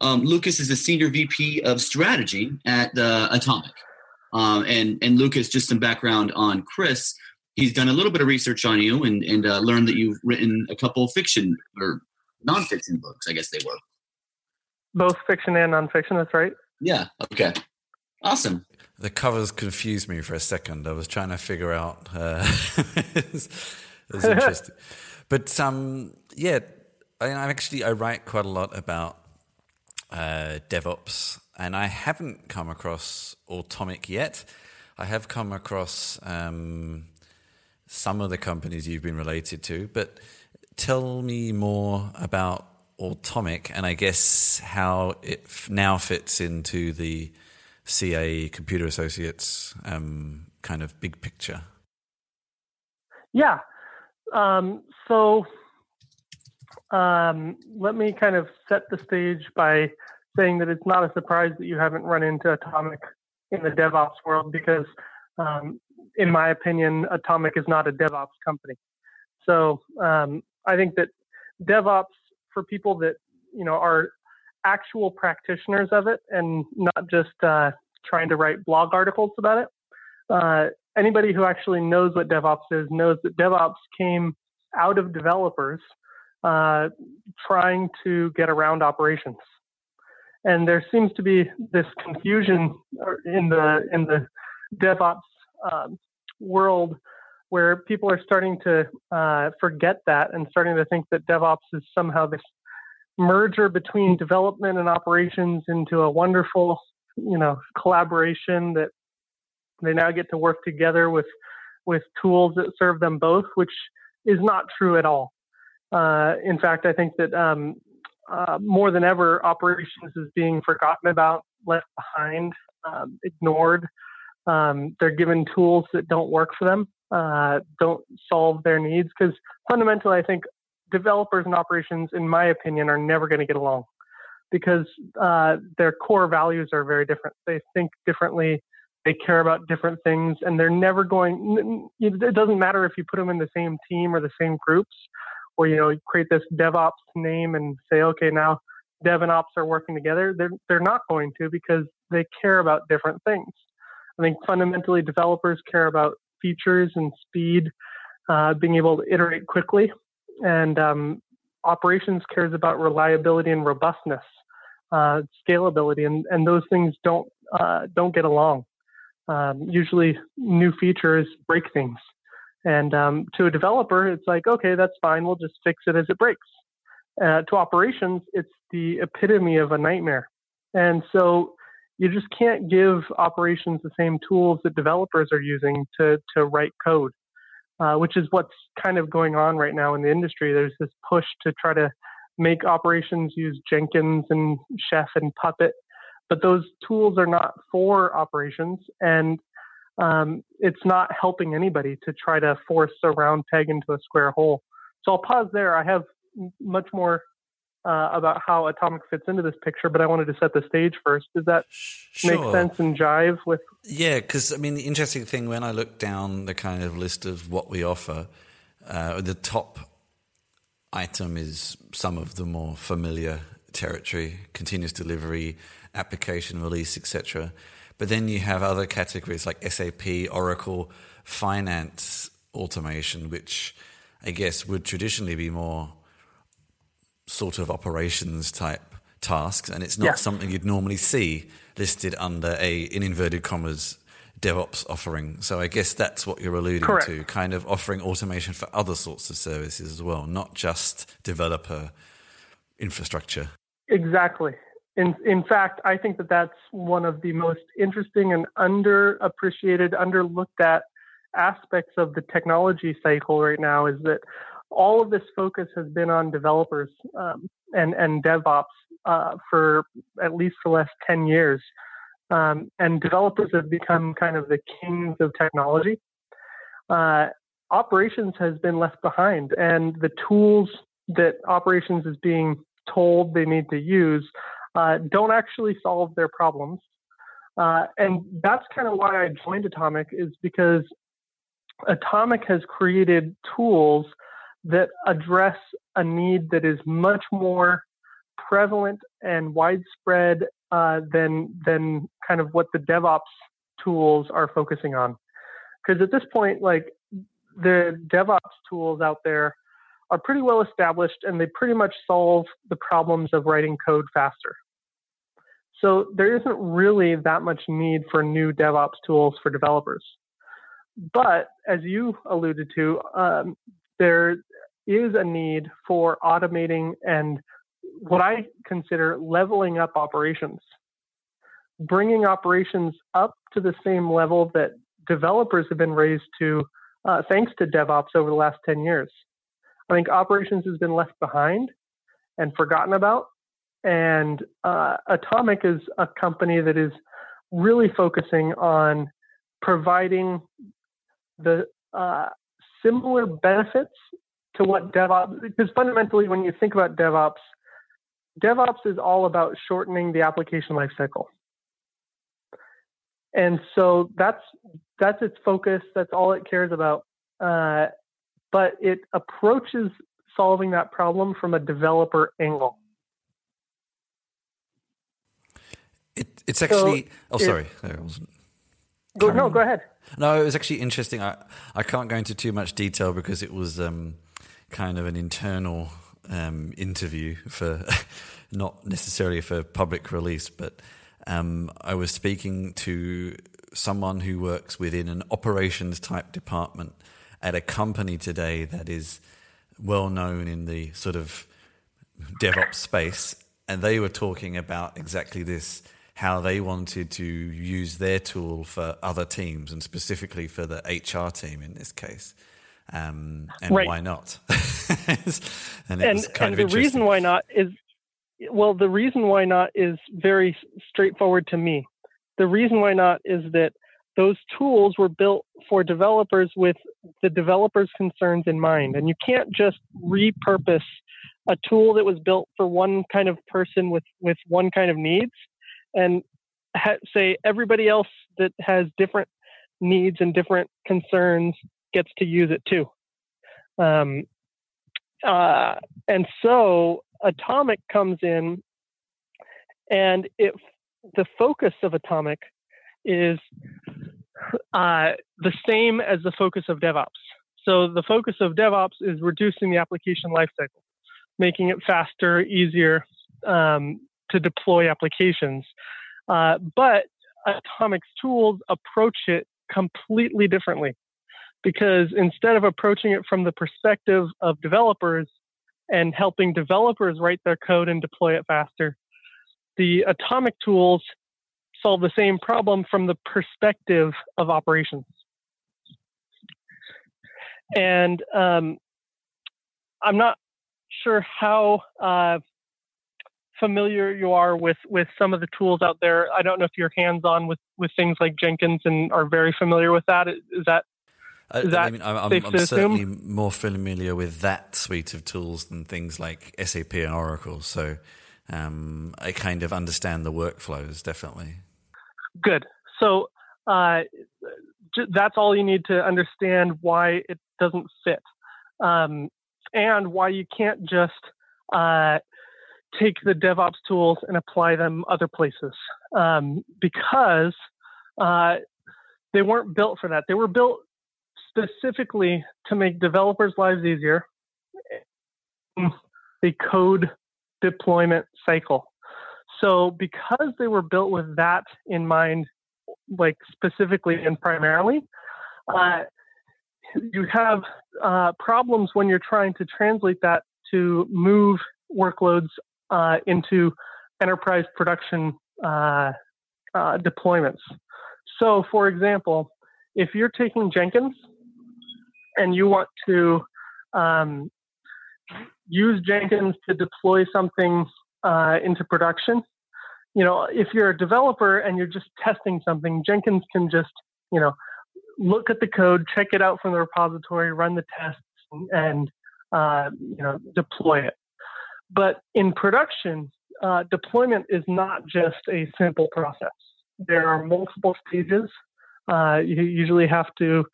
Um, Lucas is a senior VP of strategy at uh, Automic. Um, and, and Lucas, just some background on Chris. He's done a little bit of research on you and, and uh, learned that you've written a couple fiction or nonfiction books, I guess they were. Both fiction and nonfiction, that's right. Yeah. Okay. Awesome. The covers confused me for a second. I was trying to figure out. Uh, it, was, it interesting, but um, yeah, I, I actually I write quite a lot about uh, DevOps, and I haven't come across Automic yet. I have come across um, some of the companies you've been related to, but tell me more about Automic, and I guess how it f- now fits into the CA Computer Associates um, kind of big picture? Yeah. Um, so um, let me kind of set the stage by saying that it's not a surprise that you haven't run into Automic in the DevOps world because, um, in my opinion, Automic is not a DevOps company. So um, I think that DevOps for people that you know are actual practitioners of it and not just uh, trying to write blog articles about it. Uh, anybody who actually knows what DevOps is knows that DevOps came out of developers uh, trying to get around operations. And there seems to be this confusion in the in the DevOps um, world where people are starting to uh, forget that and starting to think that DevOps is somehow this merger between development and operations into a wonderful, you know, collaboration that they now get to work together with with tools that serve them both, which is not true at all. Uh, in fact, I think that um, uh, more than ever, operations is being forgotten about, left behind, um, ignored. Um, they're given tools that don't work for them, uh, don't solve their needs. Because fundamentally, I think developers and operations, in my opinion, are never going to get along because uh, their core values are very different. They think differently, they care about different things, and they're never going. It doesn't matter if you put them in the same team or the same groups, or you know, create this DevOps name and say, okay, now Dev and Ops are working together. They're they're not going to because they care about different things. I think fundamentally, developers care about features and speed, uh, being able to iterate quickly, and um, operations cares about reliability and robustness, uh, scalability, and, and those things don't uh, don't get along. Um, usually, new features break things, and um, to a developer, it's like, okay, that's fine. We'll just fix it as it breaks. Uh, to operations, it's the epitome of a nightmare, and so you just can't give operations the same tools that developers are using to to write code. Uh, which is what's kind of going on right now in the industry. There's this push to try to make operations use Jenkins and Chef and Puppet, but those tools are not for operations, and um, it's not helping anybody to try to force a round peg into a square hole. So I'll pause there. I have much more uh, about how Automic fits into this picture, but I wanted to set the stage first. Does that sure. make sense and jive with? Yeah, because I mean, the interesting thing when I look down the kind of list of what we offer, uh, the top item is some of the more familiar territory, continuous delivery, application release, etc. But then you have other categories like SAP, Oracle, finance automation, which I guess would traditionally be more sort of operations type tasks, and it's not yeah. something you'd normally see listed under a in inverted commas DevOps offering. So I guess that's what you're alluding Correct. to, kind of offering automation for other sorts of services as well, not just developer infrastructure. Exactly. In in fact, I think that that's one of the most interesting and underappreciated, underlooked at aspects of the technology cycle right now is that all of this focus has been on developers um, and and DevOps uh, for at least the last ten years, um, and developers have become kind of the kings of technology. Uh, operations has been left behind, and the tools that operations is being told they need to use uh, don't actually solve their problems. Uh, and that's kind of why I joined Automic is because Automic has created tools that address a need that is much more prevalent and widespread uh, than than kind of what the DevOps tools are focusing on. Because at this point, like the DevOps tools out there are pretty well established and they pretty much solve the problems of writing code faster. So there isn't really that much need for new DevOps tools for developers. But as you alluded to, um, there is a need for automating and what I consider leveling up operations, bringing operations up to the same level that developers have been raised to uh, thanks to DevOps over the last 10 years. I think operations has been left behind and forgotten about. And uh, Automic is a company that is really focusing on providing the uh, similar benefits to what DevOps, because fundamentally, when you think about DevOps, DevOps is all about shortening the application lifecycle. And so that's that's its focus. That's all it cares about. Uh, but it approaches solving that problem from a developer angle. It, it's actually. So oh, sorry. Go, no, go ahead. No, it was actually interesting. I, I can't go into too much detail because it was um, kind of an internal um, interview for not necessarily for public release, but um, I was speaking to someone who works within an operations type department at a company today that is well known in the sort of DevOps space, and they were talking about exactly this how they wanted to use their tool for other teams and specifically for the HR team in this case. Um, and right. why not? and, and, and the reason why not is well, the reason why not is very straightforward to me. The reason why not is that those tools were built for developers with the developers' concerns in mind. And you can't just repurpose a tool that was built for one kind of person with, with one kind of needs and ha- say everybody else that has different needs and different concerns gets to use it too. Um, uh, and so Automic comes in, and if the focus of Automic is uh, the same as the focus of DevOps. So the focus of DevOps is reducing the application lifecycle, making it faster, easier um, to deploy applications. Uh, but Automic's tools approach it completely differently because instead of approaching it from the perspective of developers and helping developers write their code and deploy it faster, the Automic tools solve the same problem from the perspective of operations. And um, I'm not sure how uh, familiar you are with with some of the tools out there. I don't know if you're hands on with with things like Jenkins and are very familiar with that. Is that uh, that I mean, I'm, I'm, I'm certainly more familiar with that suite of tools than things like SAP and Oracle. So um, I kind of understand the workflows definitely. Good. So uh, that's all you need to understand why it doesn't fit, um, and why you can't just uh, take the DevOps tools and apply them other places, um, because uh, they weren't built for that. They were built specifically to make developers' lives easier. The code deployment cycle. So because they were built with that in mind, like specifically and primarily, uh, you have uh, problems when you're trying to translate that to move workloads uh, into enterprise production uh, uh, deployments. So, for example, if you're taking Jenkins and you want to um, use Jenkins to deploy something uh, into production, you know, if you're a developer and you're just testing something, Jenkins can just, you know, look at the code, check it out from the repository, run the tests, and uh, you know, deploy it. But in production, uh, deployment is not just a simple process. There are multiple stages. Uh, you usually have to,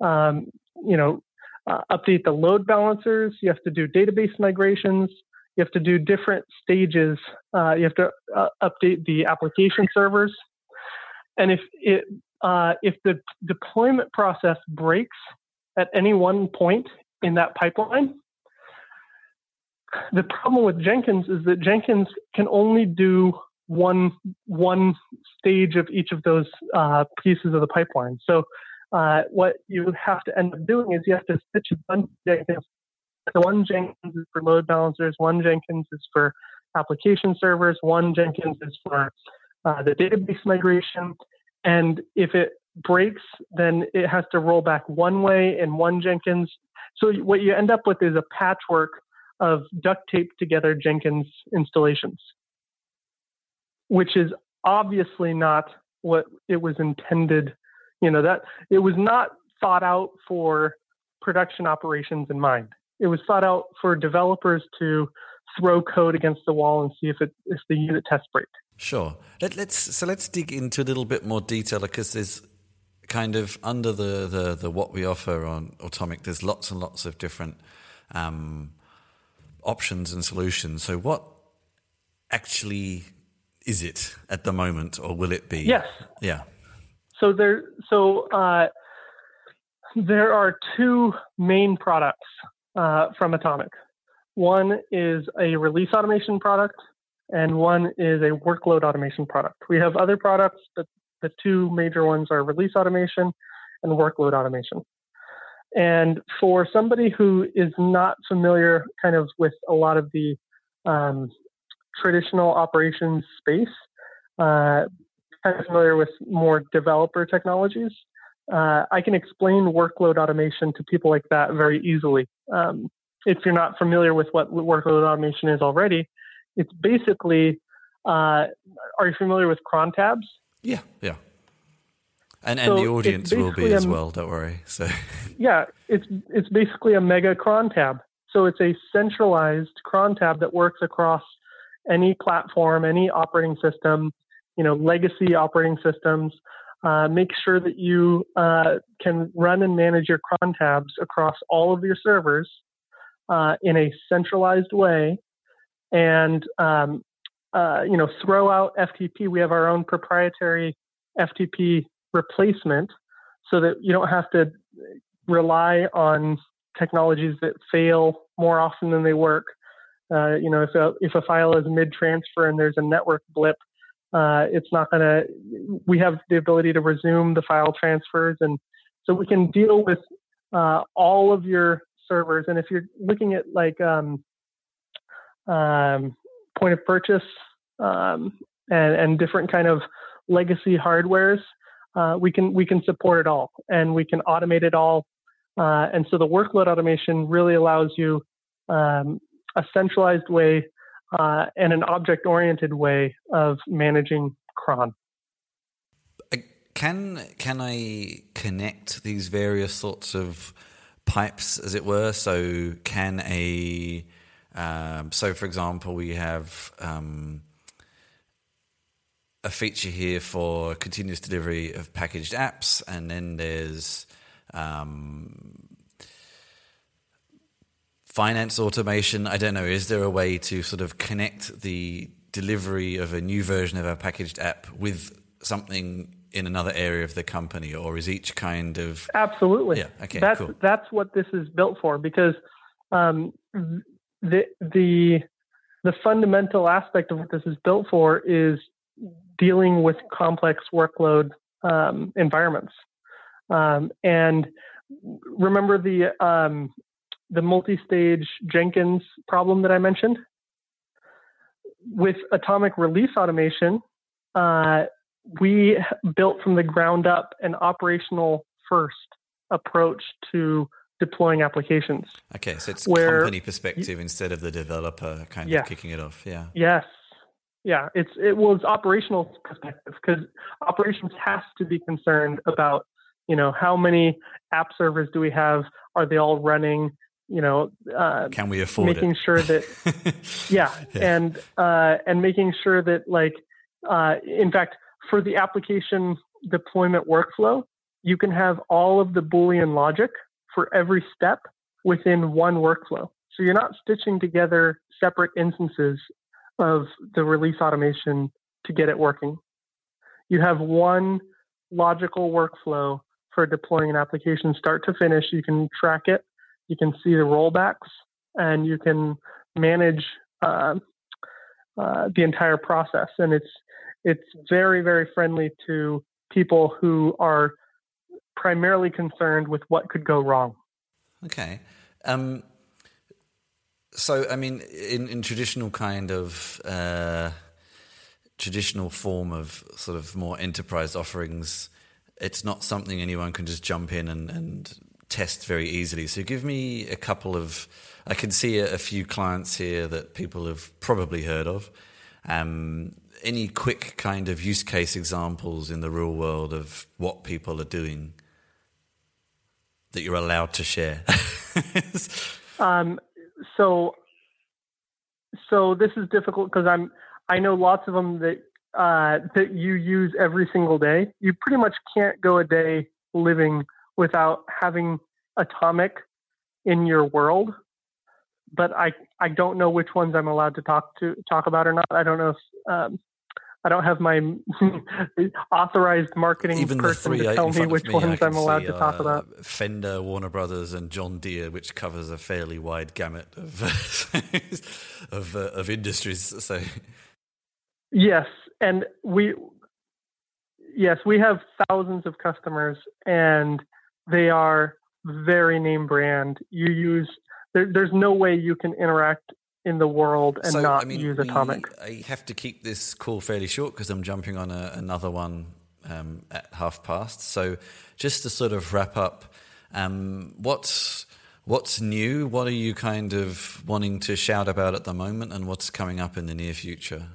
um, you know, uh, update the load balancers. You have to do database migrations. You have to do different stages. Uh, you have to uh, update the application servers, and if it uh, if the deployment process breaks at any one point in that pipeline, the problem with Jenkins is that Jenkins can only do one one stage of each of those uh, pieces of the pipeline. So uh, what you have to end up doing is you have to stitch a bunch of Jenkins. One Jenkins is for load balancers, one Jenkins is for application servers, one Jenkins is for uh, the database migration. And if it breaks, then it has to roll back one way in one Jenkins. So what you end up with is a patchwork of duct taped together Jenkins installations, which is obviously not what it was intended. You know, that it was not thought out for production operations in mind. It was thought out for developers to throw code against the wall and see if it if the unit tests break. Sure. Let, us so let's dig into a little bit more detail because there's kind of under the, the, the what we offer on Automic, there's lots and lots of different um, options and solutions. So, what actually is it at the moment, or will it be? Yes. Yeah. So there, so uh, there are two main products uh, from Automic. One is a release automation product, and one is a workload automation product. We have other products, but the two major ones are release automation and workload automation. And for somebody who is not familiar kind of with a lot of the um, traditional operations space, uh, kind of familiar with more developer technologies, uh, I can explain workload automation to people like that very easily. Um, if you're not familiar with what workload automation is already, it's basically, uh, are you familiar with cron tabs? Yeah, yeah. And, and so the audience will be as well, don't worry. So Yeah, it's it's basically a mega cron tab. So it's a centralized cron tab that works across any platform, any operating system, you know, legacy operating systems. Uh, make sure that you uh, can run and manage your cron tabs across all of your servers uh, in a centralized way, and um, uh, you know, throw out FTP. We have our own proprietary FTP replacement so that you don't have to rely on technologies that fail more often than they work. Uh, you know, if a, if a file is mid transfer and there's a network blip, uh, it's not going to, we have the ability to resume the file transfers. And so we can deal with uh, all of your servers. And if you're looking at like um, um, point of purchase um, and, and different kind of legacy hardwares, uh, we can we can support it all and we can automate it all. Uh, and so the workload automation really allows you um, a centralized way uh, and an object-oriented way of managing cron. Can can I connect these various sorts of pipes, as it were? So can a um, so, for example, we have um, a feature here for continuous delivery of packaged apps, and then there's um, finance automation. I don't know. Is there a way to sort of connect the delivery of a new version of our packaged app with something in another area of the company, or is each kind of absolutely? Yeah. Okay. That's cool. that's what this is built for because um, the the the fundamental aspect of what this is built for is dealing with complex workload um, environments. Um, and remember the um, the multi-stage Jenkins problem that I mentioned with Automic release automation. Uh, we built from the ground up an operational first approach to deploying applications. Okay, so it's where, company perspective instead of the developer kind of kicking it off. Yeah. Yes, yeah, it's it was operational perspective because operations has to be concerned about you know how many app servers do we have? Are they all running? You know, uh, can we afford making it? sure that yeah, yeah, and uh, and making sure that like uh, in fact for the application deployment workflow, you can have all of the Boolean logic for every step within one workflow. So you're not stitching together separate instances of the release automation to get it working. You have one logical workflow for deploying an application start to finish. You can track it, you can see the rollbacks, and you can manage uh, uh, the entire process. And it's it's very very friendly to people who are primarily concerned with what could go wrong. Okay. Um, so, I mean, in, in traditional kind of uh, traditional form of sort of more enterprise offerings, it's not something anyone can just jump in and, and test very easily. So, give me a couple of. I can see a, a few clients here that people have probably heard of. Um, any quick kind of use case examples in the real world of what people are doing that you're allowed to share? um, so, so this is difficult because I'm I know lots of them that uh, that you use every single day. You pretty much can't go a day living without having Automic in your world. But I I don't know which ones I'm allowed to talk to talk about or not. I don't know if um, I don't have my authorized marketing Even person to tell me which me, ones I'm allowed to talk uh, about. Fender, Warner Brothers, and John Deere, which covers a fairly wide gamut of of, uh, of industries. So, yes, and we yes we have thousands of customers, and they are very name brand. You use there, there's no way you can interact in the world and so, not I mean, use we- Automic. I have to keep this call fairly short because I'm jumping on a, another one um, at half past. So, just to sort of wrap up, um, what's what's new? What are you kind of wanting to shout about at the moment, and what's coming up in the near future?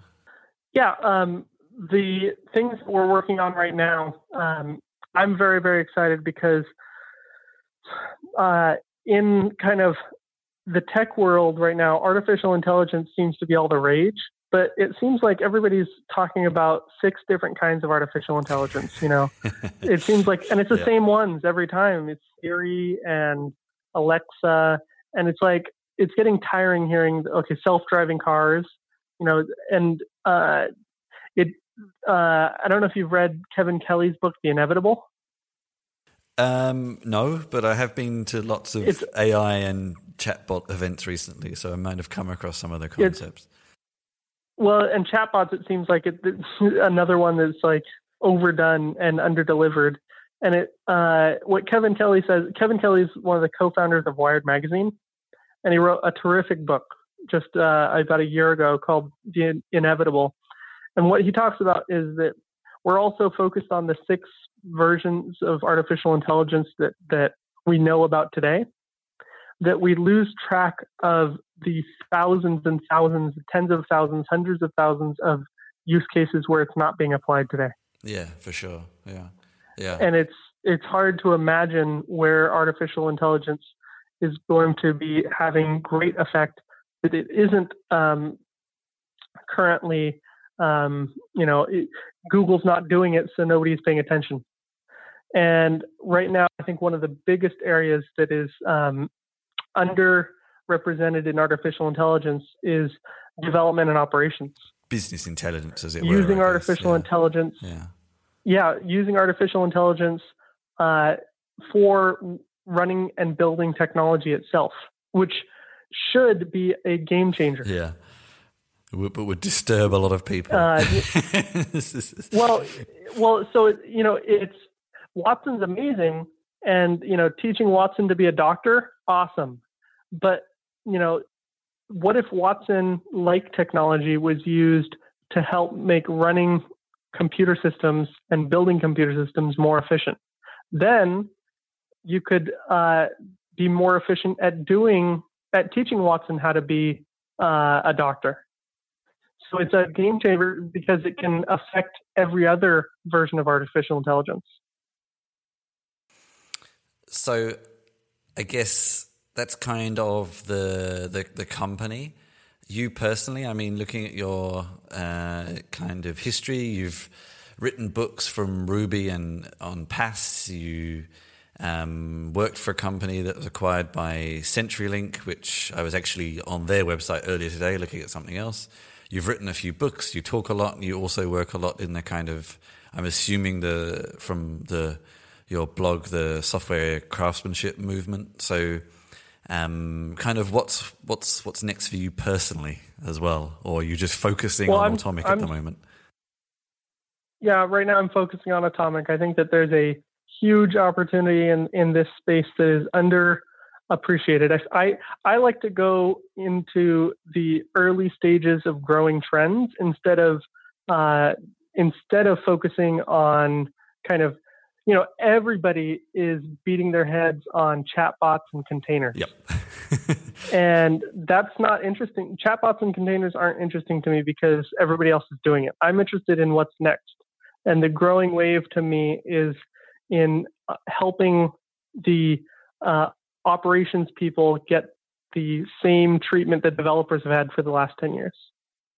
Yeah, um, the things we're working on right now, um, I'm very, very excited because uh, in kind of the tech world right now, artificial intelligence seems to be all the rage. But it seems like everybody's talking about six different kinds of artificial intelligence. You know, it seems like, and it's the Yeah. same ones every time. It's Siri and Alexa, and it's like it's getting tiring hearing okay, self-driving cars. You know, and uh, it. Uh, I don't know if you've read Kevin Kelly's book, The Inevitable. Um, no, but I have been to lots of It's- AI and chatbot events recently, so I might have come across some of the concepts. Well, and chatbots, it seems like it, it's another one that's like overdone and underdelivered. And it, uh, what Kevin Kelly says, Kevin Kelly is one of the co-founders of Wired magazine, and he wrote a terrific book just uh, about a year ago called The Inevitable. And what he talks about is that we're also focused on the six versions of artificial intelligence that that we know about today. That we lose track of the thousands and thousands, tens of thousands, hundreds of thousands of use cases where it's not being applied today. Yeah, for sure. Yeah, yeah. And it's it's hard to imagine where artificial intelligence is going to be having great effect. But it isn't um, currently, um, you know, it, Google's not doing it, so nobody's paying attention. And right now, I think one of the biggest areas that is um, underrepresented in artificial intelligence is development and operations. Business intelligence, as it were. Using artificial yeah. intelligence Yeah. yeah, using artificial intelligence uh, for running and building technology itself, which should be a game changer. Yeah. But would disturb a lot of people. Uh, Well, well, so you know, it's Watson's amazing, and you know, teaching Watson to be a doctor, awesome. But you know, what if Watson, like technology, was used to help make running computer systems and building computer systems more efficient? Then you could uh, be more efficient at doing at teaching Watson how to be uh, a doctor. So it's a game changer because it can affect every other version of artificial intelligence. So I guess that's kind of the, the the company. You personally, I mean, looking at your uh, kind of history, you've written books from Ruby and on PaaS. You Um, worked for a company that was acquired by CenturyLink, which I was actually on their website earlier today looking at something else. You've written a few books. You talk a lot, and you also work a lot in the kind of. I'm assuming the from the your blog, the software craftsmanship movement. So, um, kind of what's what's what's next for you personally as well, or are you just focusing well, on I'm, Automic I'm, at the moment? Yeah, right now I'm focusing on Automic. I think that there's a huge opportunity in, in this space that is underappreciated. I, I, I like to go into the early stages of growing trends instead of uh, instead of focusing on kind of you know everybody is beating their heads on chatbots and containers. Yep. and that's not interesting. Chatbots and containers aren't interesting to me because everybody else is doing it. I'm interested in what's next. And the growing wave to me is in uh, helping the uh, operations people get the same treatment that developers have had for the last 10 years.